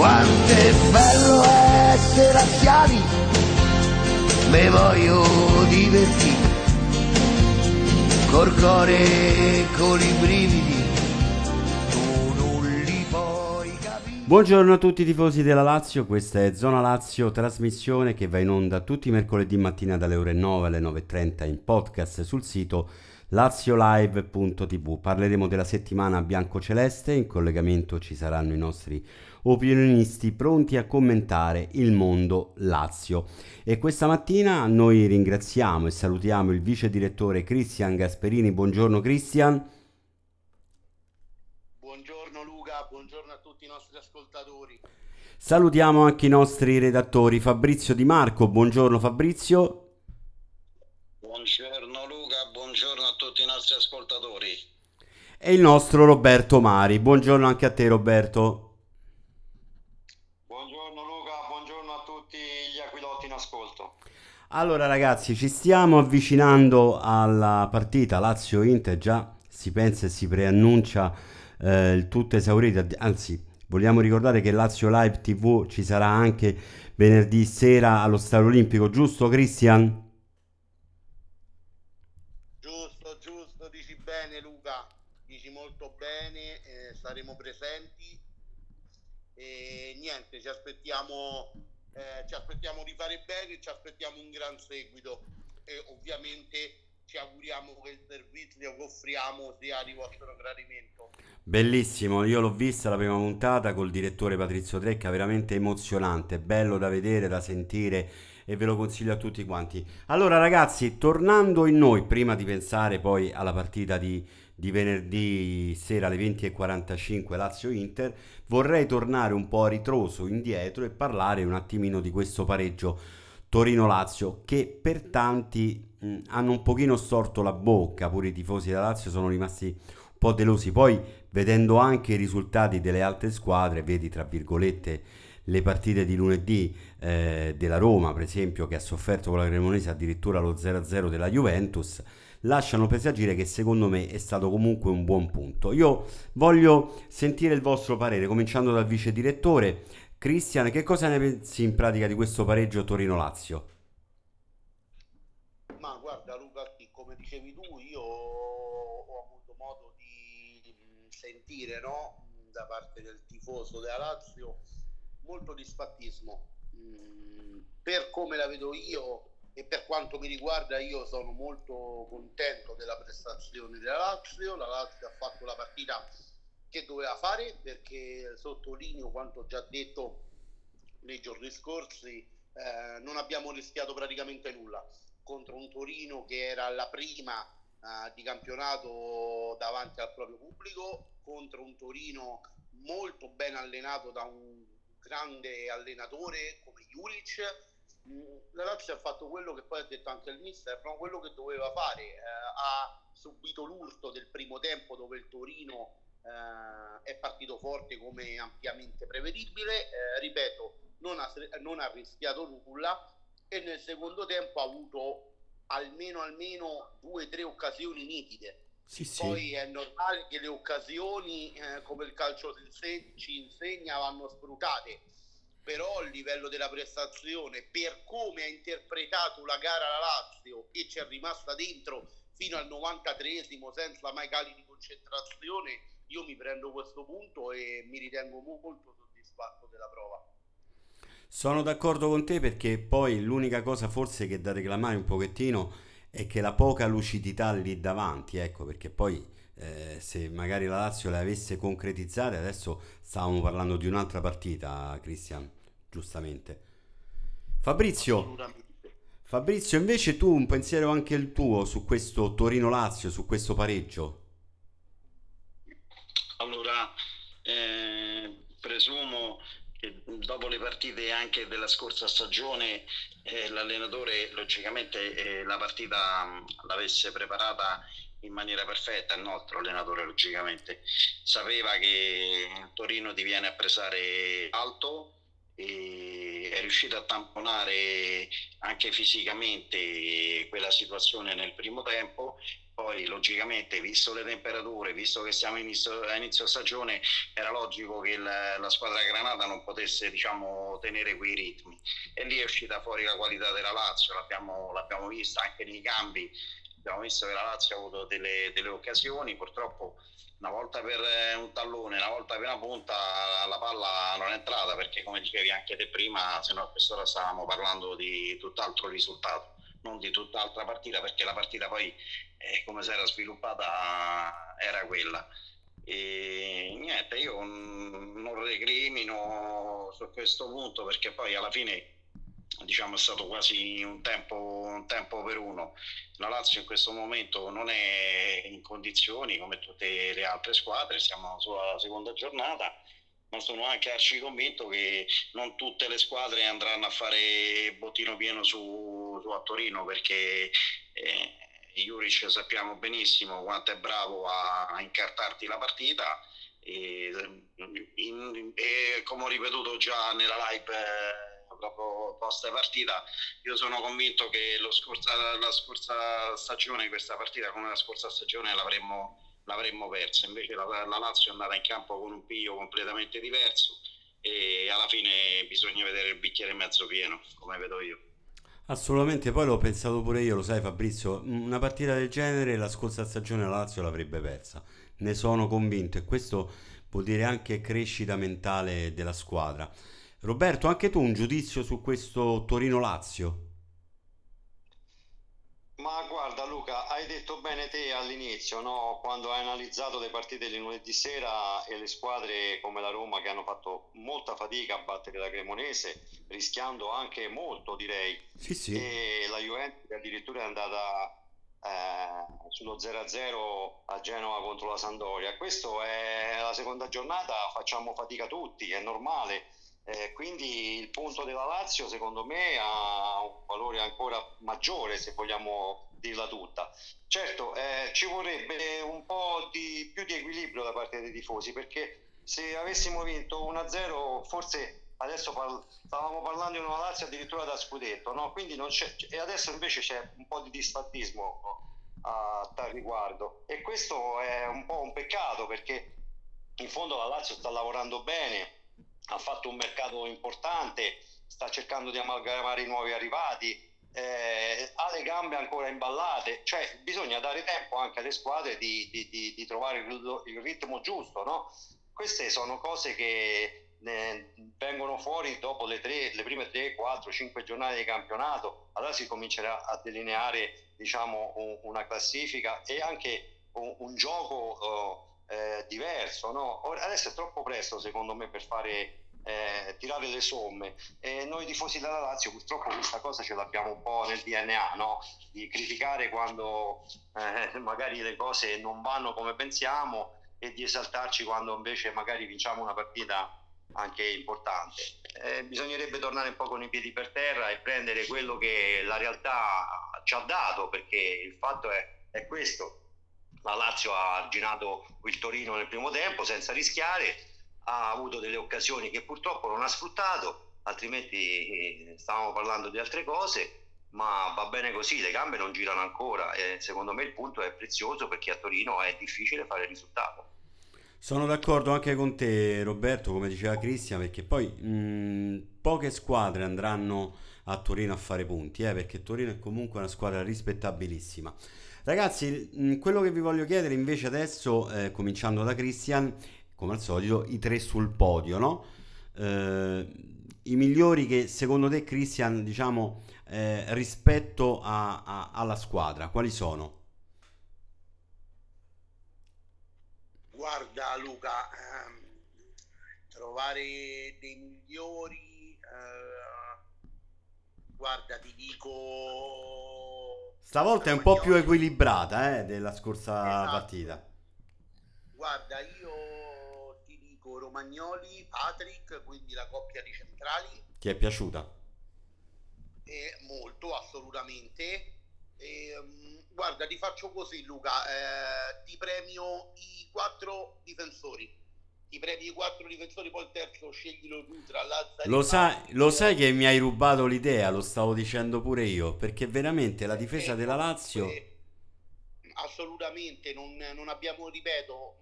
Quanto è bello essere anziani, me voglio divertire, col cuore e con i brividi. Buongiorno a tutti i tifosi della Lazio, questa è Zona Lazio, trasmissione che va in onda tutti i mercoledì mattina dalle ore 9 alle 9.30 in podcast sul sito laziolive.tv. Parleremo della settimana bianco-celeste, in collegamento ci saranno i nostri opinionisti pronti a commentare il mondo Lazio. E questa mattina noi ringraziamo e salutiamo il vice direttore Cristian Gasperini. Buongiorno Cristian. Buongiorno Luca, buongiorno a tutti i nostri ascoltatori. Salutiamo anche i nostri redattori Fabrizio Di Marco. Buongiorno Fabrizio. Buongiorno Luca, buongiorno a tutti i nostri ascoltatori. E il nostro Roberto Mari. Buongiorno anche a te Roberto. Buongiorno Luca, buongiorno a tutti gli aquilotti in ascolto. Allora ragazzi, ci stiamo avvicinando alla partita. Lazio-Inter, già si pensa e si preannuncia eh, il tutto esaurito, anzi vogliamo ricordare che Lazio Live TV ci sarà anche venerdì sera allo Stadio Olimpico, giusto Cristian? Giusto, giusto, dici bene Luca, dici molto bene, eh, saremo presenti. E niente, ci aspettiamo, eh, ci aspettiamo di fare bene, ci aspettiamo un gran seguito e ovviamente ci auguriamo che il servizio che offriamo sia di vostro gradimento. Bellissimo, io l'ho vista la prima puntata col direttore Patrizio Trecca, veramente emozionante, bello da vedere, da sentire e ve lo consiglio a tutti quanti. Allora ragazzi, tornando in noi, prima di pensare poi alla partita di, di venerdì sera alle 20.45 Lazio-Inter, vorrei tornare un po' a ritroso indietro e parlare un attimino di questo pareggio Torino-Lazio che per tanti mh, hanno un pochino storto la bocca, pure i tifosi della Lazio sono rimasti un po' delusi. Poi vedendo anche i risultati delle altre squadre, vedi tra virgolette le partite di lunedì eh, della Roma, per esempio, che ha sofferto con la Cremonese addirittura lo 0-0 della Juventus, lasciano presagire che secondo me è stato comunque un buon punto. Io voglio sentire il vostro parere, cominciando dal vice direttore. Cristian, che cosa ne pensi in pratica di questo pareggio Torino-Lazio? Ma guarda Luca, come dicevi tu, io ho avuto modo di sentire no, da parte del tifoso della Lazio molto disfattismo. Mm, per come la vedo io e per quanto mi riguarda io sono molto contento della prestazione della Lazio. La Lazio ha fatto la partita che doveva fare perché sottolineo quanto già detto nei giorni scorsi eh, non abbiamo rischiato praticamente nulla contro un Torino che era la prima eh, di campionato davanti al proprio pubblico contro un Torino molto ben allenato da un grande allenatore come Juric la Lazio ha fatto quello che poi ha detto anche il mister, no? quello che doveva fare, eh, ha subito l'urto del primo tempo dove il Torino eh, è partito forte come ampiamente prevedibile, eh, ripeto, non ha, non ha, rischiato nulla e nel secondo tempo ha avuto almeno, almeno due o tre occasioni nitide. Sì, sì. Poi è normale che le occasioni, eh, come il calcio ci insegna, vanno sfruttate però il livello della prestazione per come ha interpretato la gara la Lazio e ci è rimasta dentro fino al 93esimo senza mai cali di concentrazione io mi prendo questo punto e mi ritengo molto soddisfatto della prova. Sono d'accordo con te perché poi l'unica cosa forse che da reclamare un pochettino è che la poca lucidità lì davanti ecco perché poi eh, se magari la Lazio le avesse concretizzate adesso stavamo parlando di un'altra partita Cristian giustamente. Fabrizio, Fabrizio, invece tu un pensiero anche il tuo su questo Torino-Lazio, su questo pareggio? Allora, eh, presumo dopo le partite anche della scorsa stagione eh, l'allenatore logicamente eh, la partita mh, l'avesse preparata in maniera perfetta, il nostro allenatore logicamente. Sapeva che Torino ti viene a pesare alto è riuscito a tamponare anche fisicamente quella situazione nel primo tempo, Poi, logicamente, visto le temperature, visto che siamo inizio, a inizio stagione, era logico che la, la, squadra granata non potesse diciamo, tenere quei ritmi. E lì è uscita fuori la qualità della Lazio, l'abbiamo, l'abbiamo vista anche nei cambi. Abbiamo visto che la Lazio ha avuto delle, delle occasioni, purtroppo una volta per un tallone, una volta per una punta, la palla non è entrata perché come dicevi anche te prima, se no a quest'ora stavamo parlando di tutt'altro risultato, non di tutt'altra partita perché la partita poi eh, come si era sviluppata era quella. E niente, io non recrimino su questo punto perché poi alla fine diciamo, è stato quasi un tempo, un tempo per uno. La Lazio in questo momento non è in condizioni come tutte le altre squadre, siamo sulla seconda giornata, ma sono anche arci convinto che non tutte le squadre andranno a fare bottino pieno su, su a Torino perché eh, Juric sappiamo benissimo quanto è bravo a, a incartarti la partita e, in, e, come ho ripetuto già nella live eh, proprio post partita. Io sono convinto che scorsa, la scorsa stagione, questa partita come la scorsa stagione l'avremmo, l'avremmo persa, invece la, la Lazio è andata in campo con un piglio completamente diverso e alla fine bisogna vedere il bicchiere mezzo pieno, come vedo io. Assolutamente, poi l'ho pensato pure io, lo sai Fabrizio, una partita del genere la scorsa stagione la Lazio l'avrebbe persa, ne sono convinto e questo vuol dire anche crescita mentale della squadra. Roberto, anche tu un giudizio su questo Torino-Lazio? Ma guarda Luca, hai detto bene te all'inizio, no? quando hai analizzato le partite di lunedì sera e le squadre come la Roma che hanno fatto molta fatica a battere la Cremonese, rischiando anche molto direi, sì, sì. e la Juventus addirittura è andata eh, sullo 0-0 a Genova contro la Sandoria. Questa è la seconda giornata, facciamo fatica tutti, è normale eh, quindi il punto della Lazio secondo me ha un valore ancora maggiore se vogliamo dirla tutta. Certo, eh, ci vorrebbe un po' di, più di equilibrio da parte dei tifosi perché se avessimo vinto 1-0 forse adesso par- stavamo parlando di una Lazio addirittura da scudetto, no? Quindi non c'è, e adesso invece c'è un po' di disfattismo a tal riguardo e questo è un po' un peccato perché in fondo la Lazio sta lavorando bene ha fatto un mercato importante, sta cercando di amalgamare i nuovi arrivati, eh, ha le gambe ancora imballate, cioè bisogna dare tempo anche alle squadre di, di, di, di trovare il, il, ritmo giusto. No? Queste sono cose che eh, vengono fuori dopo le, tre, le prime 3, 4, 5 giornate di campionato, allora si comincerà a delineare diciamo, un, una classifica e anche un, un gioco... Eh, diverso. No? Adesso è troppo presto secondo me per fare eh, tirare le somme e noi tifosi della Lazio purtroppo questa cosa ce l'abbiamo un po' nel DNA no? di criticare quando eh, magari le cose non vanno come pensiamo e di esaltarci quando invece magari vinciamo una partita anche importante. Eh, bisognerebbe tornare un po' con i piedi per terra e prendere quello che la realtà ci ha dato perché il fatto è, è questo la Lazio ha arginato il Torino nel primo tempo senza rischiare, ha avuto delle occasioni che purtroppo non ha sfruttato, altrimenti eh, stavamo parlando di altre cose, ma va bene così, le gambe non girano ancora e secondo me il punto è prezioso perché a Torino è difficile fare il risultato. Sono d'accordo anche con te Roberto, come diceva Cristian, perché poi mh, poche squadre andranno a Torino a fare punti, eh, perché Torino è comunque una squadra rispettabilissima. Ragazzi, mm, quello che vi voglio chiedere invece adesso, eh, cominciando da Christian, come al solito, i tre sul podio, no? Eh, I migliori che secondo te, Christian, diciamo, eh, rispetto a, a, alla squadra, quali sono? Guarda Luca, ehm, trovare dei migliori, eh, guarda ti dico Stavolta è un po' più equilibrata eh, della scorsa esatto. partita. Guarda, io ti dico Romagnoli, Patrick, quindi la coppia di centrali. Ti è piaciuta? E molto, assolutamente. E, um, guarda, ti faccio così Luca, eh, ti premio i quattro difensori ti premi i quattro difensori, poi il terzo sceglilo tu tra Lazzari lo sai, lo sai che mi hai rubato l'idea, lo stavo dicendo pure io, perché veramente la difesa eh, della Lazio... assolutamente non, non abbiamo, ripeto,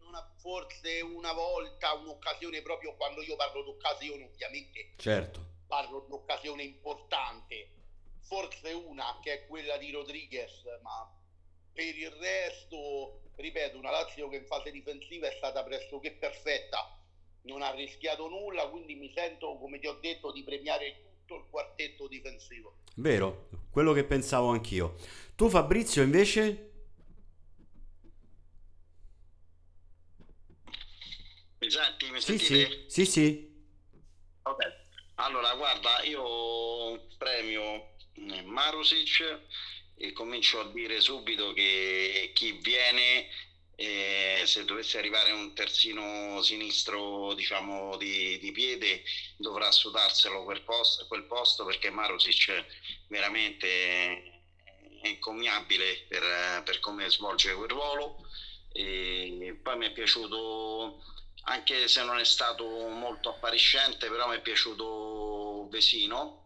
non ha- forse una volta un'occasione proprio quando io parlo d'occasione, ovviamente Certo. parlo di un'occasione importante, forse una che è quella di Rodriguez, ma per il resto, ripeto, una Lazio che in fase difensiva è stata pressoché perfetta, non ha rischiato nulla, quindi mi sento, come ti ho detto, di premiare tutto il quartetto difensivo. Vero, quello che pensavo anch'io. Tu Fabrizio invece? Mi senti? Mi Sì, sì, sì, sì. Ok. Allora, guarda, io premio eh, Marusic e comincio a dire subito che chi viene, eh, se dovesse arrivare un terzino sinistro, diciamo, di, di piede, dovrà sudarselo quel posto, quel posto perché Marusic veramente è incommiabile per, per come svolge quel ruolo. E poi mi è piaciuto anche se non è stato molto appariscente, però mi è piaciuto Vesino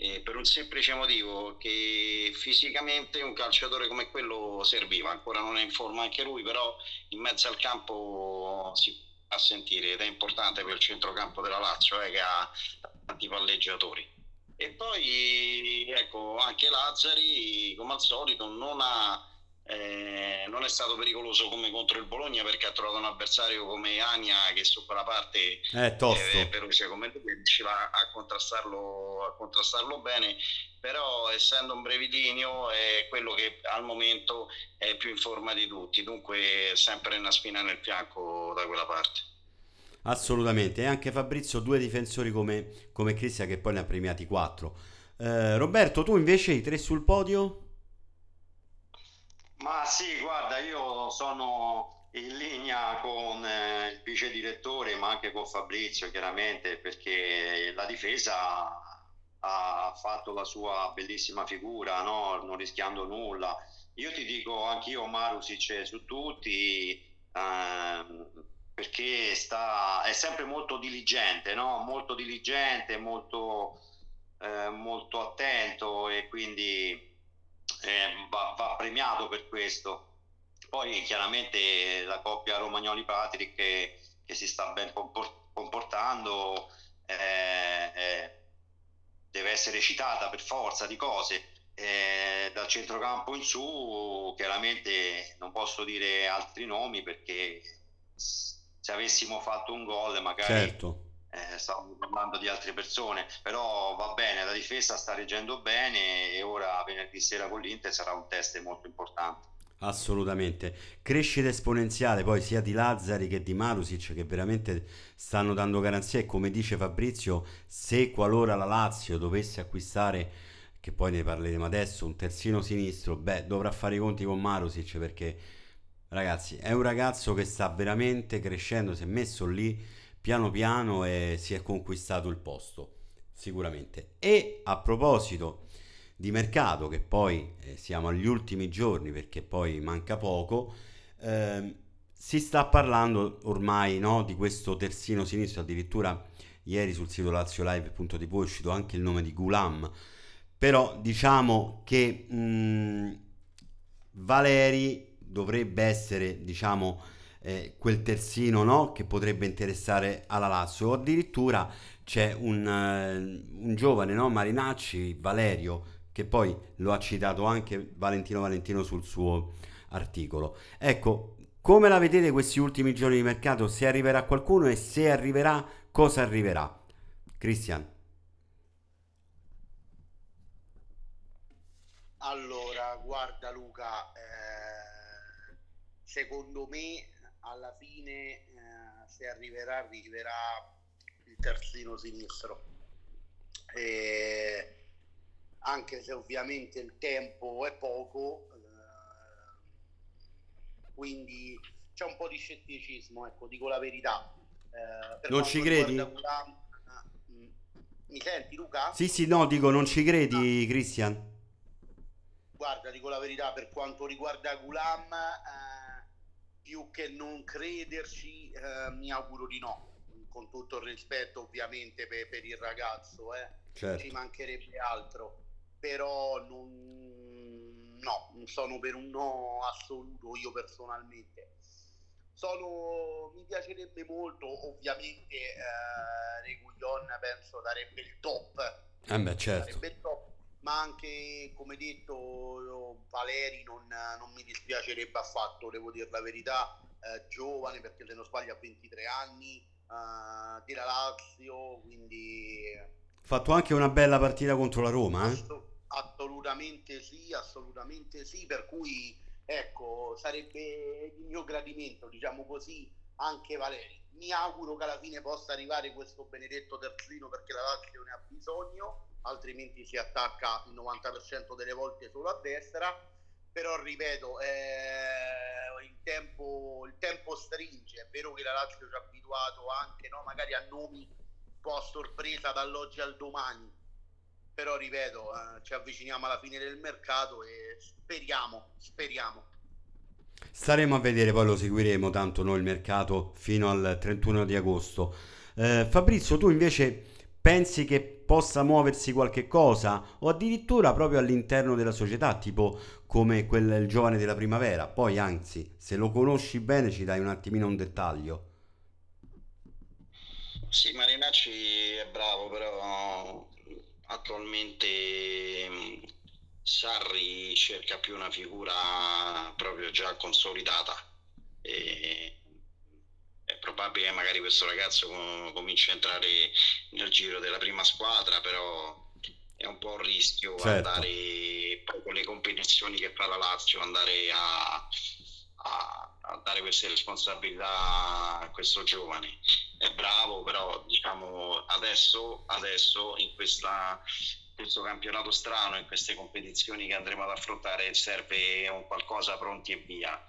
eh, per un semplice motivo che fisicamente un calciatore come quello serviva, ancora non è in forma anche lui, però in mezzo al campo si fa sentire ed è importante per il centrocampo della Lazio eh, che ha tanti palleggiatori. E poi ecco anche Lazzari, come al solito, non ha eh, non è stato pericoloso come contro il Bologna perché ha trovato un avversario come Ania che su quella parte È tosto. eh, veloce come lui riusciva a contrastarlo, a contrastarlo bene però essendo un brevilineo è quello che al momento è più in forma di tutti dunque sempre una spina nel fianco da quella parte Assolutamente. E anche Fabrizio, due difensori come, come Cristian che poi ne ha premiati quattro. Eh, Roberto, tu invece i tre sul podio? Ma sì, guarda, io sono in linea con eh, il vice direttore, ma anche con Fabrizio, chiaramente, perché la difesa ha fatto la sua bellissima figura, no? Non rischiando nulla. Io ti dico anch'io Marusic su tutti, ehm, perché sta, è sempre molto diligente, no? Molto diligente, molto, eh, molto attento e quindi eh, va, va premiato per questo. Poi chiaramente la coppia Romagnoli-Patrick che, che si sta ben compor- comportando eh, eh, deve essere citata per forza di cose. Eh, dal centrocampo in su chiaramente non posso dire altri nomi perché se avessimo fatto un gol magari Certo. Eh, stavamo parlando di altre persone, però va bene, la difesa sta reggendo bene e ora venerdì sera con l'Inter sarà un test molto importante. Assolutamente. Crescita esponenziale poi sia di Lazzari che di Marusic che veramente stanno dando garanzia e come dice Fabrizio, se qualora la Lazio dovesse acquistare, che poi ne parleremo adesso, un terzino sinistro, beh, dovrà fare i conti con Marusic perché ragazzi, è un ragazzo che sta veramente crescendo, si è messo lì piano piano e si è conquistato il posto, sicuramente. E a proposito di mercato, che poi eh, siamo agli ultimi giorni perché poi manca poco, ehm, si sta parlando ormai no, di questo terzino sinistro, addirittura ieri sul sito laziolive.tv è uscito anche il nome di Gulam, però diciamo che mh, Valeri dovrebbe essere, diciamo, eh, quel terzino no, che potrebbe interessare alla Lazio, o addirittura c'è un, eh, un giovane, no, Marinacci, Valerio, che poi lo ha citato anche Valentino Valentino sul suo articolo. Ecco, come la vedete questi ultimi giorni di mercato? Se arriverà qualcuno e se arriverà, cosa arriverà? Cristian. Allora, guarda Luca, eh, secondo me alla fine eh, se arriverà, arriverà il terzino sinistro. E anche se ovviamente il tempo è poco, eh, quindi c'è un po' di scetticismo, ecco, dico la verità. Eh, Non ci credi? Gulam, eh, mi senti Luca? Sì, sì, no, dico, non ci credi, Cristian? Guarda, dico la verità, per quanto riguarda Gulam, eh, più che non crederci, eh, mi auguro di no. Con tutto il rispetto, ovviamente, per, per il ragazzo, eh. ci Certo. mancherebbe altro, però non, no, sono per un no assoluto io personalmente. Sono, mi piacerebbe molto, ovviamente eh, Reguillon penso darebbe il top. Eh beh, certo. Sarebbe il top, ma anche come detto Valeri non, non mi dispiacerebbe affatto, devo dire la verità, eh, giovane perché se non sbaglio ha 23 anni, eh, della Lazio, quindi... Fatto anche una bella partita contro la Roma, eh? Assolutamente sì, assolutamente sì, per cui ecco, sarebbe il mio gradimento, diciamo così, anche Valeri. Mi auguro che alla fine possa arrivare questo benedetto terzino perché la Lazio ne ha bisogno, altrimenti si attacca il 90% delle volte solo a destra. Però ripeto, eh, il, tempo, il tempo stringe, è vero che la Lazio ci ha abituato anche no, magari a nomi un po' a sorpresa dall'oggi al domani, però ripeto, eh, ci avviciniamo alla fine del mercato e speriamo, speriamo. Staremo a vedere, poi lo seguiremo tanto noi il mercato fino al 31 di agosto. Eh, Fabrizio, tu invece pensi che possa muoversi qualche cosa o addirittura proprio all'interno della società, tipo come quel giovane della primavera? Poi anzi, se lo conosci bene ci dai un attimino un dettaglio. Sì, Marinacci è bravo, però attualmente mm, Sarri cerca più una figura proprio già consolidata e probabile che magari questo ragazzo cominci a entrare nel giro della prima squadra però è un po' un rischio certo. andare poi con le competizioni che fa la Lazio andare a, a, a dare queste responsabilità a questo giovane è bravo, però diciamo adesso, adesso in questa, questo campionato strano, in queste competizioni che andremo ad affrontare, serve un qualcosa pronti e via.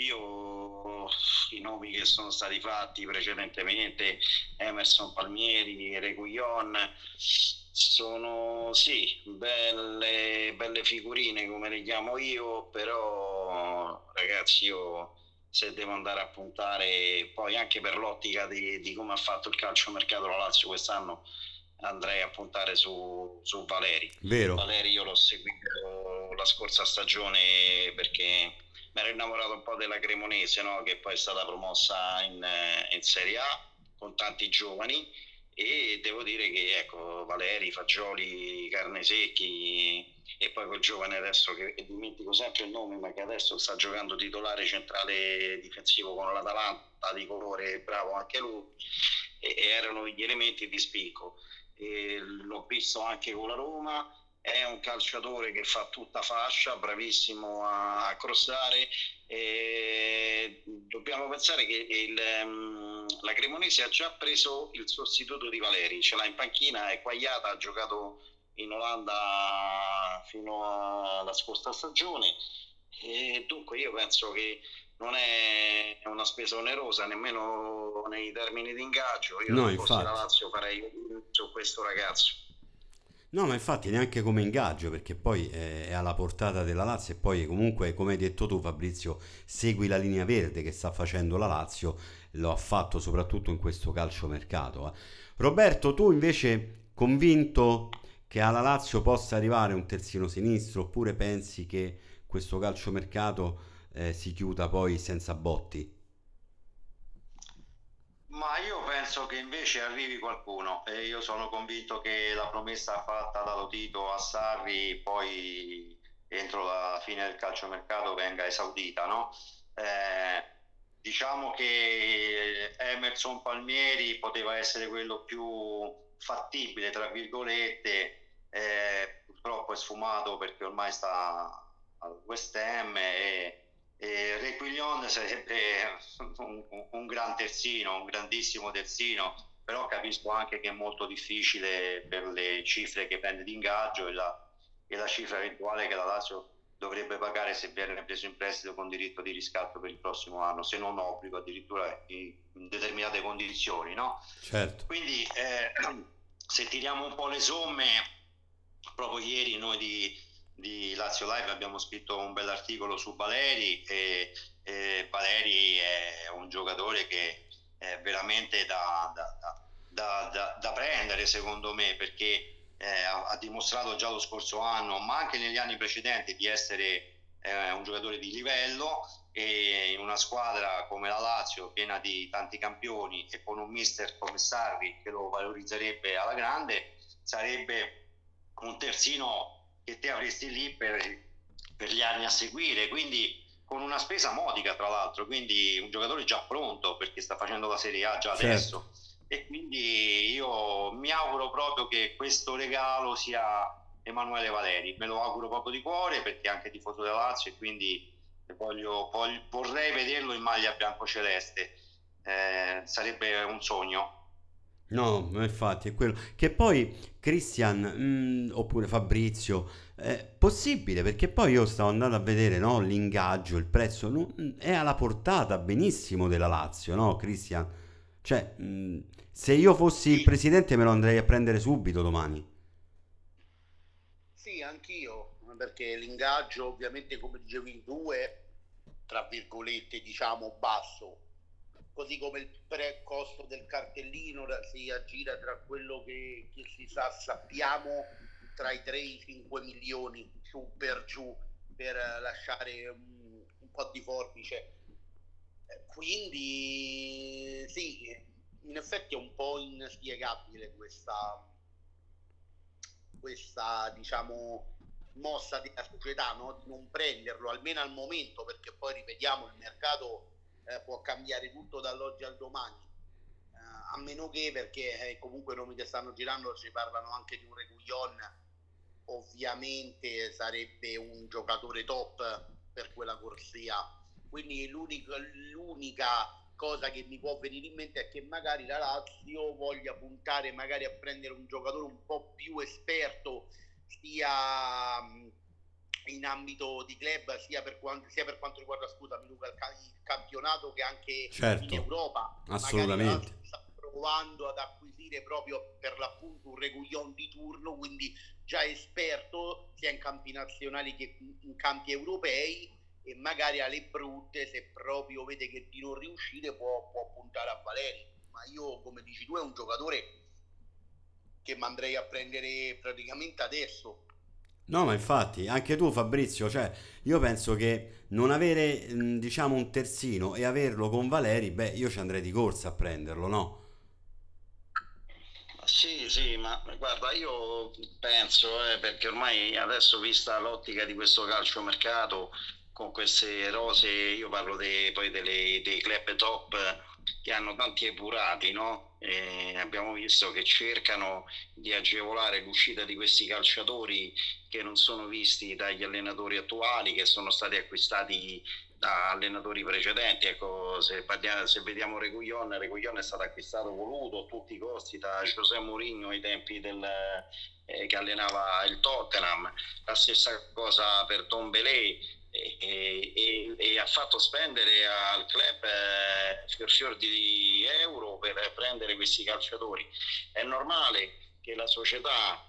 Io i nomi che sono stati fatti precedentemente, Emerson Palmieri, Reguillon, sono sì, belle, belle figurine come le chiamo io, però ragazzi io se devo andare a puntare poi anche per l'ottica di, di come ha fatto il calcio mercato la Lazio quest'anno andrei a puntare su, su Valeri Vero. Valeri io l'ho seguito la scorsa stagione perché mi ero innamorato un po' della Cremonese no? che poi è stata promossa in, in Serie A con tanti giovani. E devo dire che ecco Valeri, Fagioli, Carnesecchi e poi quel giovane adesso che dimentico sempre il nome ma che adesso sta giocando titolare centrale difensivo con l'Atalanta di colore bravo anche lui. E erano gli elementi di spicco. E l'ho visto anche con la Roma è un calciatore che fa tutta fascia bravissimo a, a crossare e dobbiamo pensare che il, um, la Cremonese ha già preso il sostituto di Valeri ce l'ha in panchina è Quagliata ha giocato in Olanda fino alla scorsa stagione. E dunque io penso che non è una spesa onerosa nemmeno nei termini di ingaggio. Io no, non infatti. la Lazio farei su questo ragazzo No, ma infatti neanche come ingaggio, perché poi è alla portata della Lazio e poi comunque, come hai detto tu Fabrizio, segui la linea verde che sta facendo la Lazio, lo ha fatto soprattutto in questo calciomercato. Eh. Roberto, tu invece convinto che alla Lazio possa arrivare un terzino sinistro oppure pensi che questo calciomercato eh, si chiuda poi senza botti? Ma io penso che invece arrivi qualcuno e io sono convinto che la promessa fatta da Lotito a Sarri poi entro la fine del calciomercato venga esaudita, no? Eh, diciamo che Emerson Palmieri poteva essere quello più fattibile, tra virgolette, eh, purtroppo è sfumato perché ormai sta al West Ham e, e Requilion sarebbe un, un, gran terzino, un grandissimo terzino, però capisco anche che è molto difficile per le cifre che prende di ingaggio e la, e la cifra eventuale che la Lazio dovrebbe pagare se viene preso in prestito con diritto di riscatto per il prossimo anno, se non obbligo addirittura in determinate condizioni. No? Certo. Quindi eh, se tiriamo un po' le somme, proprio ieri noi di, di Lazio Live abbiamo scritto un bell'articolo su Valeri e, e Valeri è un giocatore che è veramente da, da, da, da prendere secondo me perché eh, ha, dimostrato già lo scorso anno, ma anche negli anni precedenti, di essere è un giocatore di livello e in una squadra come la Lazio, piena di tanti campioni e con un mister come Sarri che lo valorizzerebbe alla grande, sarebbe un terzino che te avresti lì per, per gli anni a seguire. Quindi con una spesa modica tra l'altro, quindi un giocatore già pronto perché sta facendo la Serie A già certo. adesso e quindi io mi auguro proprio che questo regalo sia Emanuele Valeri, me lo auguro proprio di cuore perché è anche tifoso della Lazio e quindi voglio, voglio, vorrei vederlo in maglia bianco-celeste, eh, sarebbe un sogno. No, infatti è quello. Che poi Christian mm, oppure Fabrizio è possibile perché poi io stavo andando a vedere no, l'ingaggio, il prezzo no, è alla portata benissimo della Lazio, no Christian? Cioè, mm, se io fossi il presidente me lo andrei a prendere subito domani. Sì, anch'io, perché l'ingaggio ovviamente come dicevi tu è tra virgolette diciamo basso così come il pre-costo del cartellino si aggira tra quello che, che, si sa, sappiamo tra i 3 e i 5 milioni su per giù per lasciare un, un po' di forbice. Eh, quindi sì, in effetti è un po' inspiegabile questa, questa diciamo mossa della società no? di non prenderlo almeno al momento perché poi ripetiamo il mercato eh, può cambiare tutto dall'oggi al domani, eh, a meno che perché eh, comunque i nomi che stanno girando ci parlano anche di un Reguillon, ovviamente sarebbe un giocatore top per quella corsia, quindi l'unica, l'unica cosa che mi può venire in mente è che magari la Lazio voglia puntare magari a prendere un giocatore un po' più esperto sia in ambito di club sia per quanto, sia per quanto riguarda scusami Luca, il, campionato che anche certo, in Europa assolutamente. sta provando ad acquisire proprio per l'appunto un Reguillon di turno quindi già esperto sia in campi nazionali che in campi europei e magari alle brutte se proprio vede che di non riuscire può, può puntare a Valeri. Ma io come dici tu è un giocatore che mandrei a prendere praticamente adesso No, ma infatti, anche tu Fabrizio, cioè, io penso che non avere, diciamo, un terzino e averlo con Valeri, beh, io ci andrei di corsa a prenderlo, no? Sì, sì, ma guarda, io penso, eh, perché ormai adesso vista l'ottica di questo calciomercato, con queste rose, io parlo dei, poi delle, dei club top che hanno tanti epurati, no? E abbiamo visto che cercano di agevolare l'uscita di questi calciatori che non sono visti dagli allenatori attuali, che sono stati acquistati da allenatori precedenti. Ecco, se, parliamo, se vediamo Reguillon, Reguillon è stato acquistato voluto a tutti i costi da José Mourinho ai tempi del, eh, che allenava il Tottenham. La stessa cosa per Don Belé e, e, e, ha fatto spendere al club eh, fior fior di euro per prendere questi calciatori. È normale che la società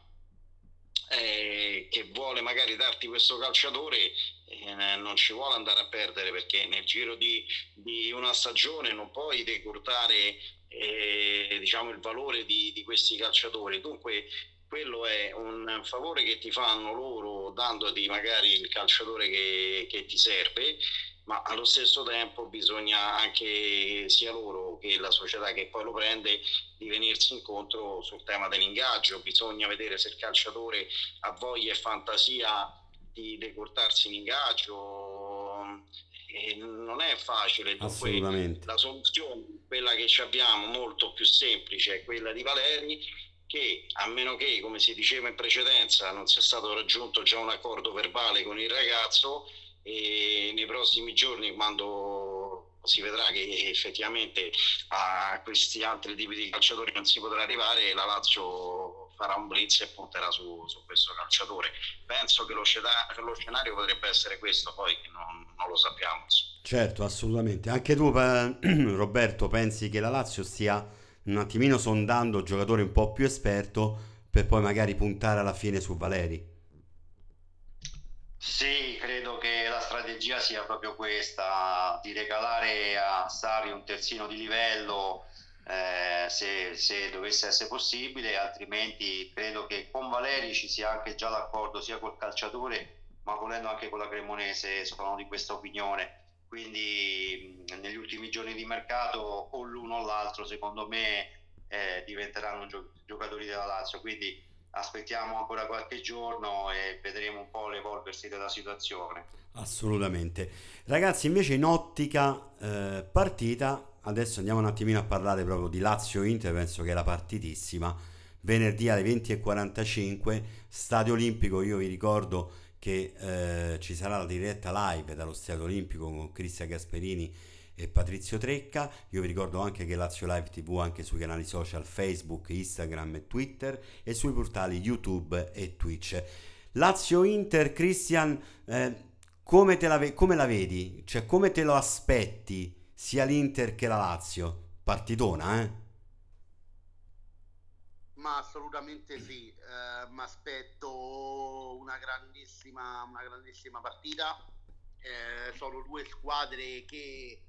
eh, che vuole magari darti questo calciatore eh, non ci vuole andare a perdere perché nel giro di, di una stagione non puoi decurtare eh, diciamo, il valore di, di questi calciatori. Dunque quello è un favore che ti fanno loro dandoti magari il calciatore che, che, ti serve, ma allo stesso tempo bisogna anche sia loro che la società che poi lo prende di venirsi incontro sul tema dell'ingaggio, bisogna vedere se il calciatore ha voglia e fantasia di decurtarsi in ingaggio. E non è facile, dunque la soluzione, quella che abbiamo molto più semplice, è quella di Valeri che a meno che, come si diceva in precedenza, non sia stato raggiunto già un accordo verbale con il ragazzo e nei prossimi giorni quando si vedrà che effettivamente a questi altri tipi di calciatori non si potrà arrivare, la Lazio farà un blitz e punterà su, su questo calciatore. Penso che lo, scenario, potrebbe essere questo, poi non, non lo sappiamo. Certo, assolutamente. Anche tu, Roberto, pensi che la Lazio stia un attimino sondando giocatore un po' più esperto per poi magari puntare alla fine su Valeri. Sì, credo che la strategia sia proprio questa, di regalare a Sari un terzino di livello eh, se, se, dovesse essere possibile, altrimenti credo che con Valeri ci sia anche già l'accordo sia col calciatore ma volendo anche con la Cremonese sono di questa opinione. Quindi negli ultimi giorni di mercato o l'uno o l'altro secondo me eh, diventeranno gio- giocatori della Lazio. Quindi aspettiamo ancora qualche giorno e vedremo un po' l'evolversi della situazione. Assolutamente. Ragazzi, invece in ottica eh, partita, adesso andiamo un attimino a parlare proprio di Lazio-Inter, penso che la partitissima. Venerdì alle 20.45, Stadio Olimpico, io vi ricordo che eh, ci sarà la diretta live dallo Stadio Olimpico con Cristian Gasperini e Patrizio Trecca. Io vi ricordo anche che Lazio Live TV anche sui canali social Facebook, Instagram e Twitter e sui portali YouTube e Twitch. Lazio Inter, Christian, eh, come, la, ve- come la vedi? Cioè, come te lo aspetti sia l'Inter che la Lazio? Partitona, eh? Ma assolutamente sì, eh, mi aspetto una grandissima, una grandissima partita. Eh, sono due squadre che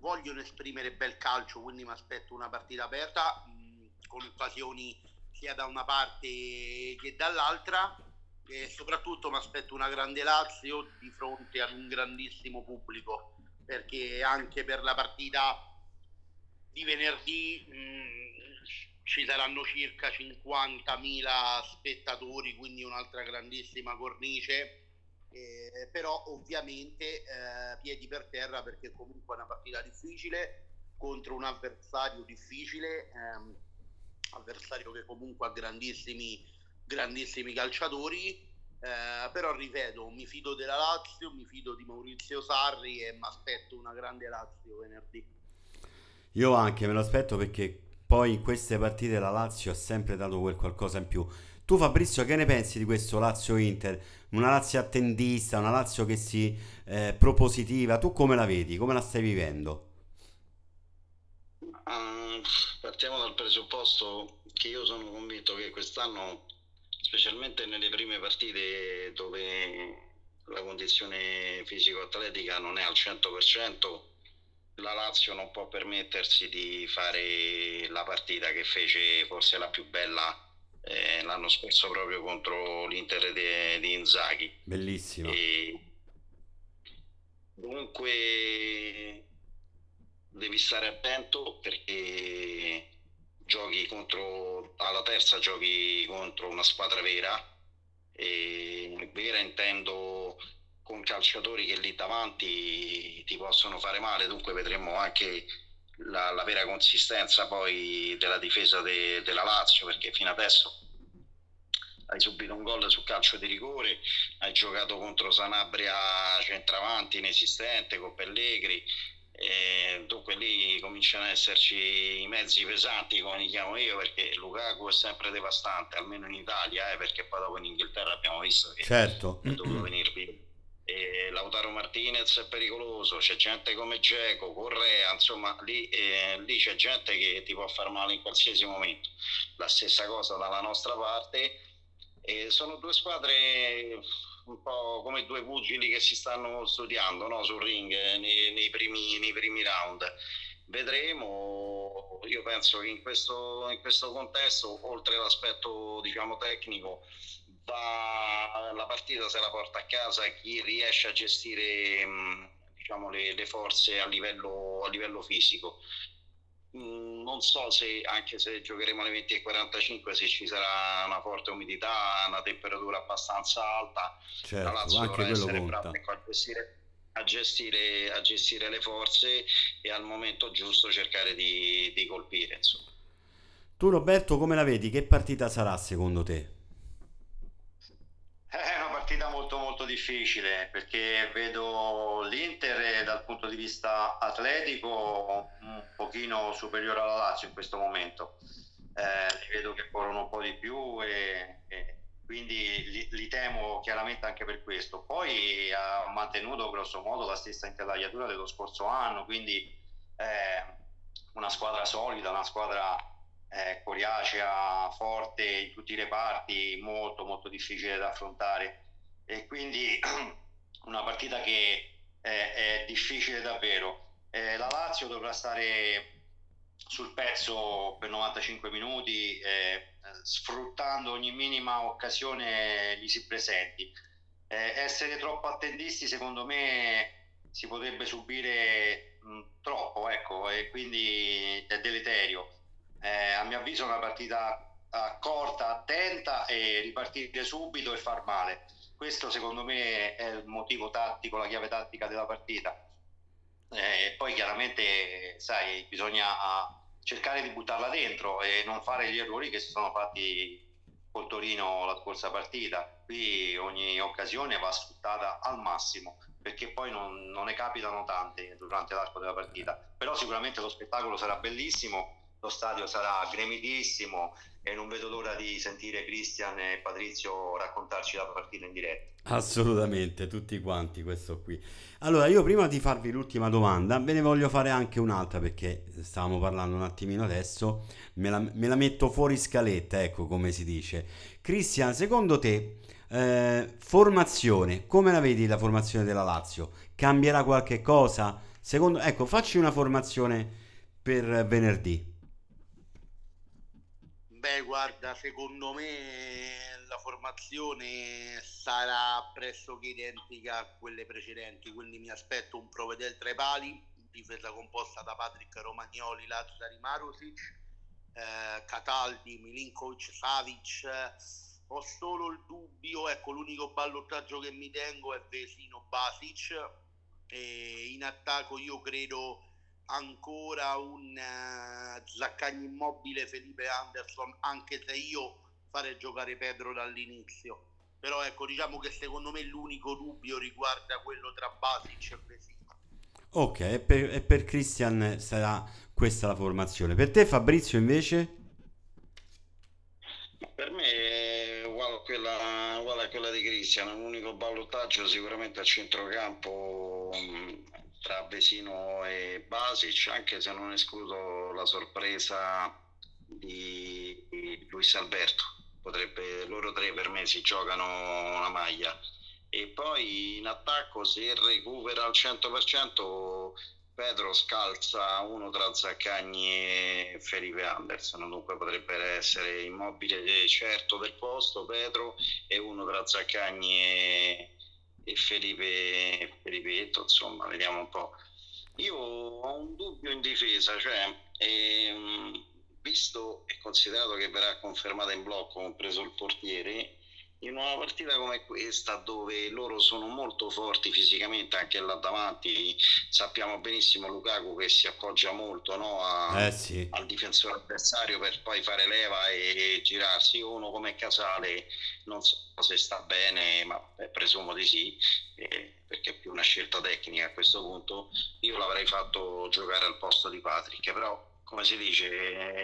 vogliono esprimere bel calcio, quindi mi aspetto una partita aperta mh, con occasioni sia da una parte che dall'altra e soprattutto mi aspetto una grande Lazio di fronte ad un grandissimo pubblico perché anche per la partita di venerdì mh, ci saranno circa 50.000 spettatori, quindi un'altra grandissima cornice. Eh, però ovviamente eh, piedi per terra perché comunque è una partita difficile contro un avversario difficile, ehm, avversario che comunque ha grandissimi, grandissimi calciatori. Eh, però ripeto, mi fido della Lazio, mi fido di Maurizio Sarri e mi aspetto una grande Lazio venerdì. Io anche me lo aspetto perché poi in queste partite la Lazio ha sempre dato quel qualcosa in più. Tu Fabrizio che ne pensi di questo Lazio-Inter? Una Lazio attendista, una Lazio che si eh, propositiva, tu come la vedi? Come la stai vivendo? Uh, partiamo dal presupposto che io sono convinto che quest'anno, specialmente nelle prime partite dove la condizione fisico-atletica non è al 100%, la Lazio non può permettersi di fare la partita che fece forse la più bella eh, l'anno scorso proprio contro l'Inter di, Inzaghi. Bellissimo. E dunque devi stare attento perché giochi contro alla terza giochi contro una squadra vera e vera intendo con calciatori che lì davanti ti possono fare male dunque vedremo anche la, la vera consistenza poi della difesa de, della Lazio perché fino adesso hai subito un gol su calcio di rigore, hai giocato contro Sanabria centravanti inesistente con Pellegri, dunque lì cominciano ad esserci i mezzi pesanti come li chiamo io perché Lukaku è sempre devastante, almeno in Italia, eh, perché poi dopo in Inghilterra abbiamo visto che certo. è dovuto venire via. E Lautaro Martinez è pericoloso, c'è gente come Geco, Correa, insomma lì, eh, lì c'è gente che ti può far male in qualsiasi momento. La stessa cosa dalla nostra parte e sono due squadre un po' come due pugili che si stanno studiando no? sul ring nei, nei, primi, nei, primi, round. Vedremo, io penso che in questo, in questo contesto, oltre all'aspetto diciamo, tecnico, va, la partita se la porta a casa chi riesce a gestire diciamo, le, le, forze a livello, a livello fisico non so se anche se giocheremo alle 20 e 45 se ci sarà una forte umidità, una temperatura abbastanza alta, certo, la Lazio anche dovrà essere brava a, gestire, a, gestire, a gestire le forze e al momento giusto cercare di, di colpire. Insomma. Tu Roberto come la vedi? Che partita sarà secondo te? È una partita molto molto difficile perché vedo l'Inter dal punto di vista atletico un pochino superiore alla Lazio in questo momento. Eh, vedo che corrono un po' di più e, e quindi li, li, temo chiaramente anche per questo. Poi ha mantenuto grosso modo la stessa intelaiatura dello scorso anno, quindi eh, una squadra solida, una squadra eh, coriacea, forte in tutti i reparti, molto molto difficile da affrontare e quindi una partita che è, è difficile davvero. Eh, la Lazio dovrà stare sul pezzo per 95 minuti, eh, sfruttando ogni minima occasione gli si presenti. eh, essere troppo attendisti secondo me si potrebbe subire mh, troppo, ecco, e quindi è deleterio. Eh, a mio avviso una partita corta, attenta e ripartire subito e far male. Questo secondo me è il motivo tattico, la chiave tattica della partita. Eh, poi chiaramente, sai, bisogna cercare di buttarla dentro e non fare gli errori che si sono fatti col Torino la scorsa partita. Qui ogni occasione va sfruttata al massimo perché poi non, non ne capitano tante durante l'arco della partita. Però sicuramente lo spettacolo sarà bellissimo lo stadio sarà gremidissimo e non vedo l'ora di sentire Cristian e Patrizio raccontarci la partita in diretta. Assolutamente, tutti quanti questo qui. Allora, io prima di farvi l'ultima domanda, ve ne voglio fare anche un'altra perché stavamo parlando un attimino adesso, me la, me la metto fuori scaletta, ecco come si dice. Cristian, secondo te, eh, formazione, come la vedi la formazione della Lazio? Cambierà qualche cosa? Secondo, ecco, facci una formazione per venerdì. Beh, guarda, secondo me la formazione sarà pressoché identica a quelle precedenti, quindi mi aspetto un Provedel tra i pali, difesa composta da Patrick Romagnoli, Lazzari Marosic, eh, Cataldi, Milinkovic, Savic. Ho solo il dubbio, ecco, l'unico ballottaggio che mi tengo è Vesino Basic. E in attacco io credo ancora un uh, Zaccagni immobile Felipe Anderson anche se io farei giocare Pedro dall'inizio. Però ecco diciamo che secondo me l'unico dubbio riguarda quello tra Basic e Vesino ok e per, e per Christian sarà questa la formazione. Per te Fabrizio invece per me è uguale a quella, uguale a quella di Cristian l'unico ballottaggio sicuramente a centrocampo tra Vesino e Basic, anche se non escludo la sorpresa di Luis Alberto. Potrebbe, loro tre per me si giocano una maglia. E poi in attacco, se recupera al 100%, Pedro scalza uno tra Zaccagni e Felipe Anderson, dunque potrebbe essere immobile certo del posto Pedro e uno tra Zaccagni e, e Felipe, Felipetto, insomma, vediamo un po'. Io ho un dubbio in difesa, cioè, ehm, visto e considerato che verrà confermata in blocco, compreso il portiere, in una partita come questa dove loro sono molto forti fisicamente anche là davanti sappiamo benissimo Lukaku che si appoggia molto no, a, eh sì. al difensore avversario per poi fare leva e, e, girarsi uno come Casale non so se sta bene ma eh, presumo di sì eh, perché è più una scelta tecnica a questo punto io l'avrei fatto giocare al posto di Patrick però come si dice,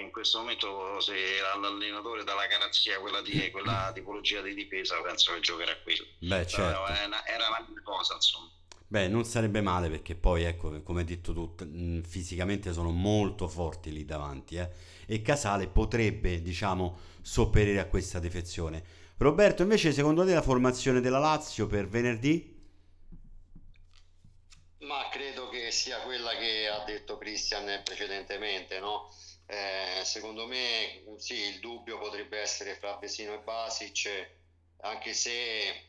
in questo momento se l'allenatore dà la garanzia quella, di, quella tipologia di difesa, penso che giocherà qui. Beh, certo. Era una, era una cosa, insomma. Beh, non sarebbe male perché poi, ecco, come hai detto tu, fisicamente sono molto forti lì davanti, eh? E Casale potrebbe, diciamo, sopperire a questa defezione. Roberto, invece, secondo te la formazione della Lazio per venerdì? Ma credo che sia quella che ha detto Christian precedentemente, no? Eh, secondo me sì, il dubbio potrebbe essere fra Vesino e Basic, anche se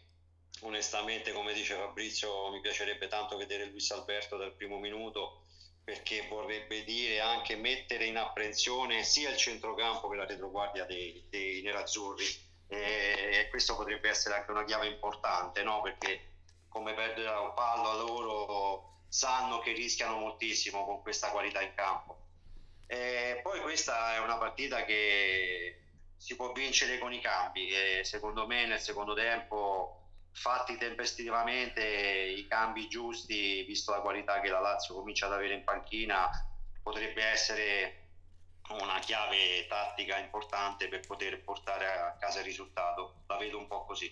onestamente, come dice Fabrizio, mi piacerebbe tanto vedere Luis Alberto dal primo minuto perché vorrebbe dire anche mettere in apprensione sia il centrocampo che la retroguardia dei, dei nerazzurri e questo potrebbe essere anche una chiave importante, no? Perché come perdere un pallo sanno che rischiano moltissimo con questa qualità in campo. E poi questa è una partita che si può vincere con i cambi e secondo me nel secondo tempo fatti tempestivamente i cambi giusti visto la qualità che la Lazio comincia ad avere in panchina potrebbe essere una chiave tattica importante per poter portare a casa il risultato. La vedo un po' così.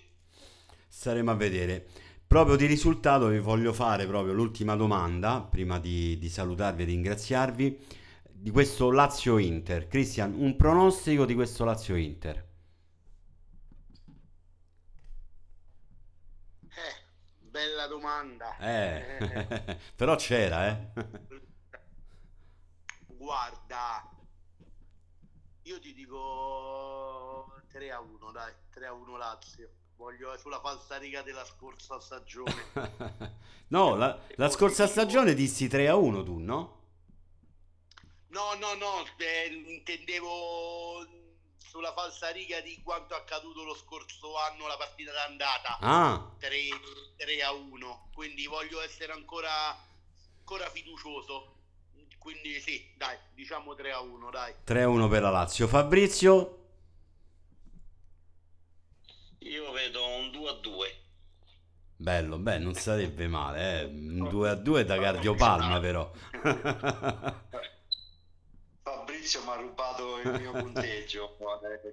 Staremo a vedere Proprio di risultato vi voglio fare proprio l'ultima domanda, prima di, di salutarvi e ringraziarvi, di questo Lazio-Inter. Cristian, un pronostico di questo Lazio-Inter? Eh, bella domanda. Eh, però c'era, eh. Guarda, io ti dico 3 a 1, dai, 3 a 1 Lazio. Voglio sulla falsariga della scorsa stagione. no, la, la scorsa stagione dissi 3 a 1 tu, no? No, no, no, eh, intendevo sulla falsa riga di quanto accaduto lo scorso anno la partita d'andata. Ah. 3, 3 a 1, quindi voglio essere ancora, ancora fiducioso. Quindi sì, dai, diciamo 3 a 1, dai. 3 a 1 per la Lazio. Fabrizio? Io vedo un 2 a 2. Bello, beh, non sarebbe male, eh. Un 2 a 2 da cardiopalma però. Fabrizio mi ha rubato il mio punteggio,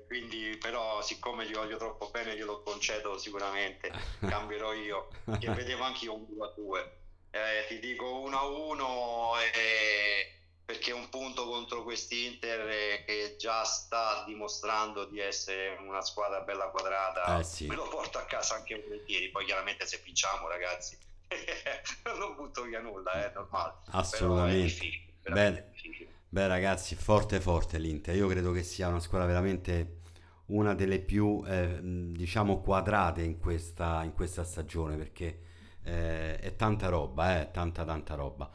quindi però siccome gli voglio troppo bene glielo concedo sicuramente, cambierò io, che vedevo anche io un 2 a 2. Eh, ti dico 1 a 1 eh, perché un punto contro quest'Inter eh, che già sta dimostrando di essere una squadra bella quadrata, Eh, sì. me lo porto a casa anche volentieri, poi chiaramente se vinciamo ragazzi non butto via nulla, è normale. Però è Assolutamente. difficile, veramente Bene. difficile. Beh ragazzi, forte forte l'Inter. Io credo che sia una squadra veramente una delle più, eh, diciamo, quadrate in questa, in questa stagione perché eh, è tanta roba, eh, tanta tanta roba.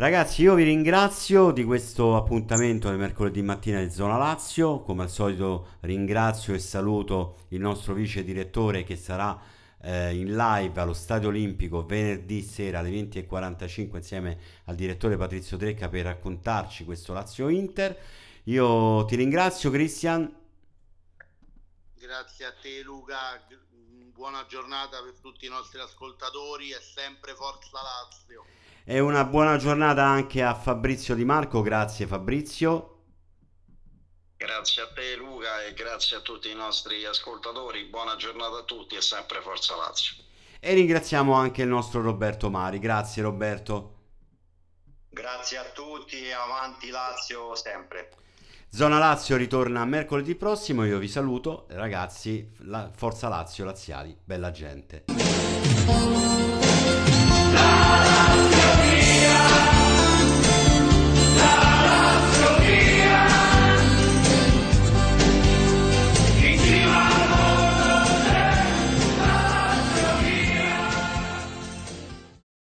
Ragazzi, io vi ringrazio di questo appuntamento del mercoledì mattina di Zona Lazio. Come al solito ringrazio e saluto il nostro vice direttore che sarà eh, in live allo Stadio Olimpico venerdì sera alle 20.45 insieme al direttore Patrizio Trecca per raccontarci questo Lazio Inter. Io ti ringrazio Cristian. Grazie a te Luca, buona giornata per tutti i nostri ascoltatori e sempre Forza Lazio. E una buona giornata anche a Fabrizio Di Marco. Grazie Fabrizio. Grazie a te Luca e grazie a tutti i nostri ascoltatori. Buona giornata a tutti e sempre Forza Lazio. E ringraziamo anche il nostro Roberto Mari. Grazie Roberto. Grazie a tutti, avanti Lazio sempre. Zona Lazio ritorna mercoledì prossimo. Io vi saluto, ragazzi. La- Forza Lazio, Laziali, bella gente.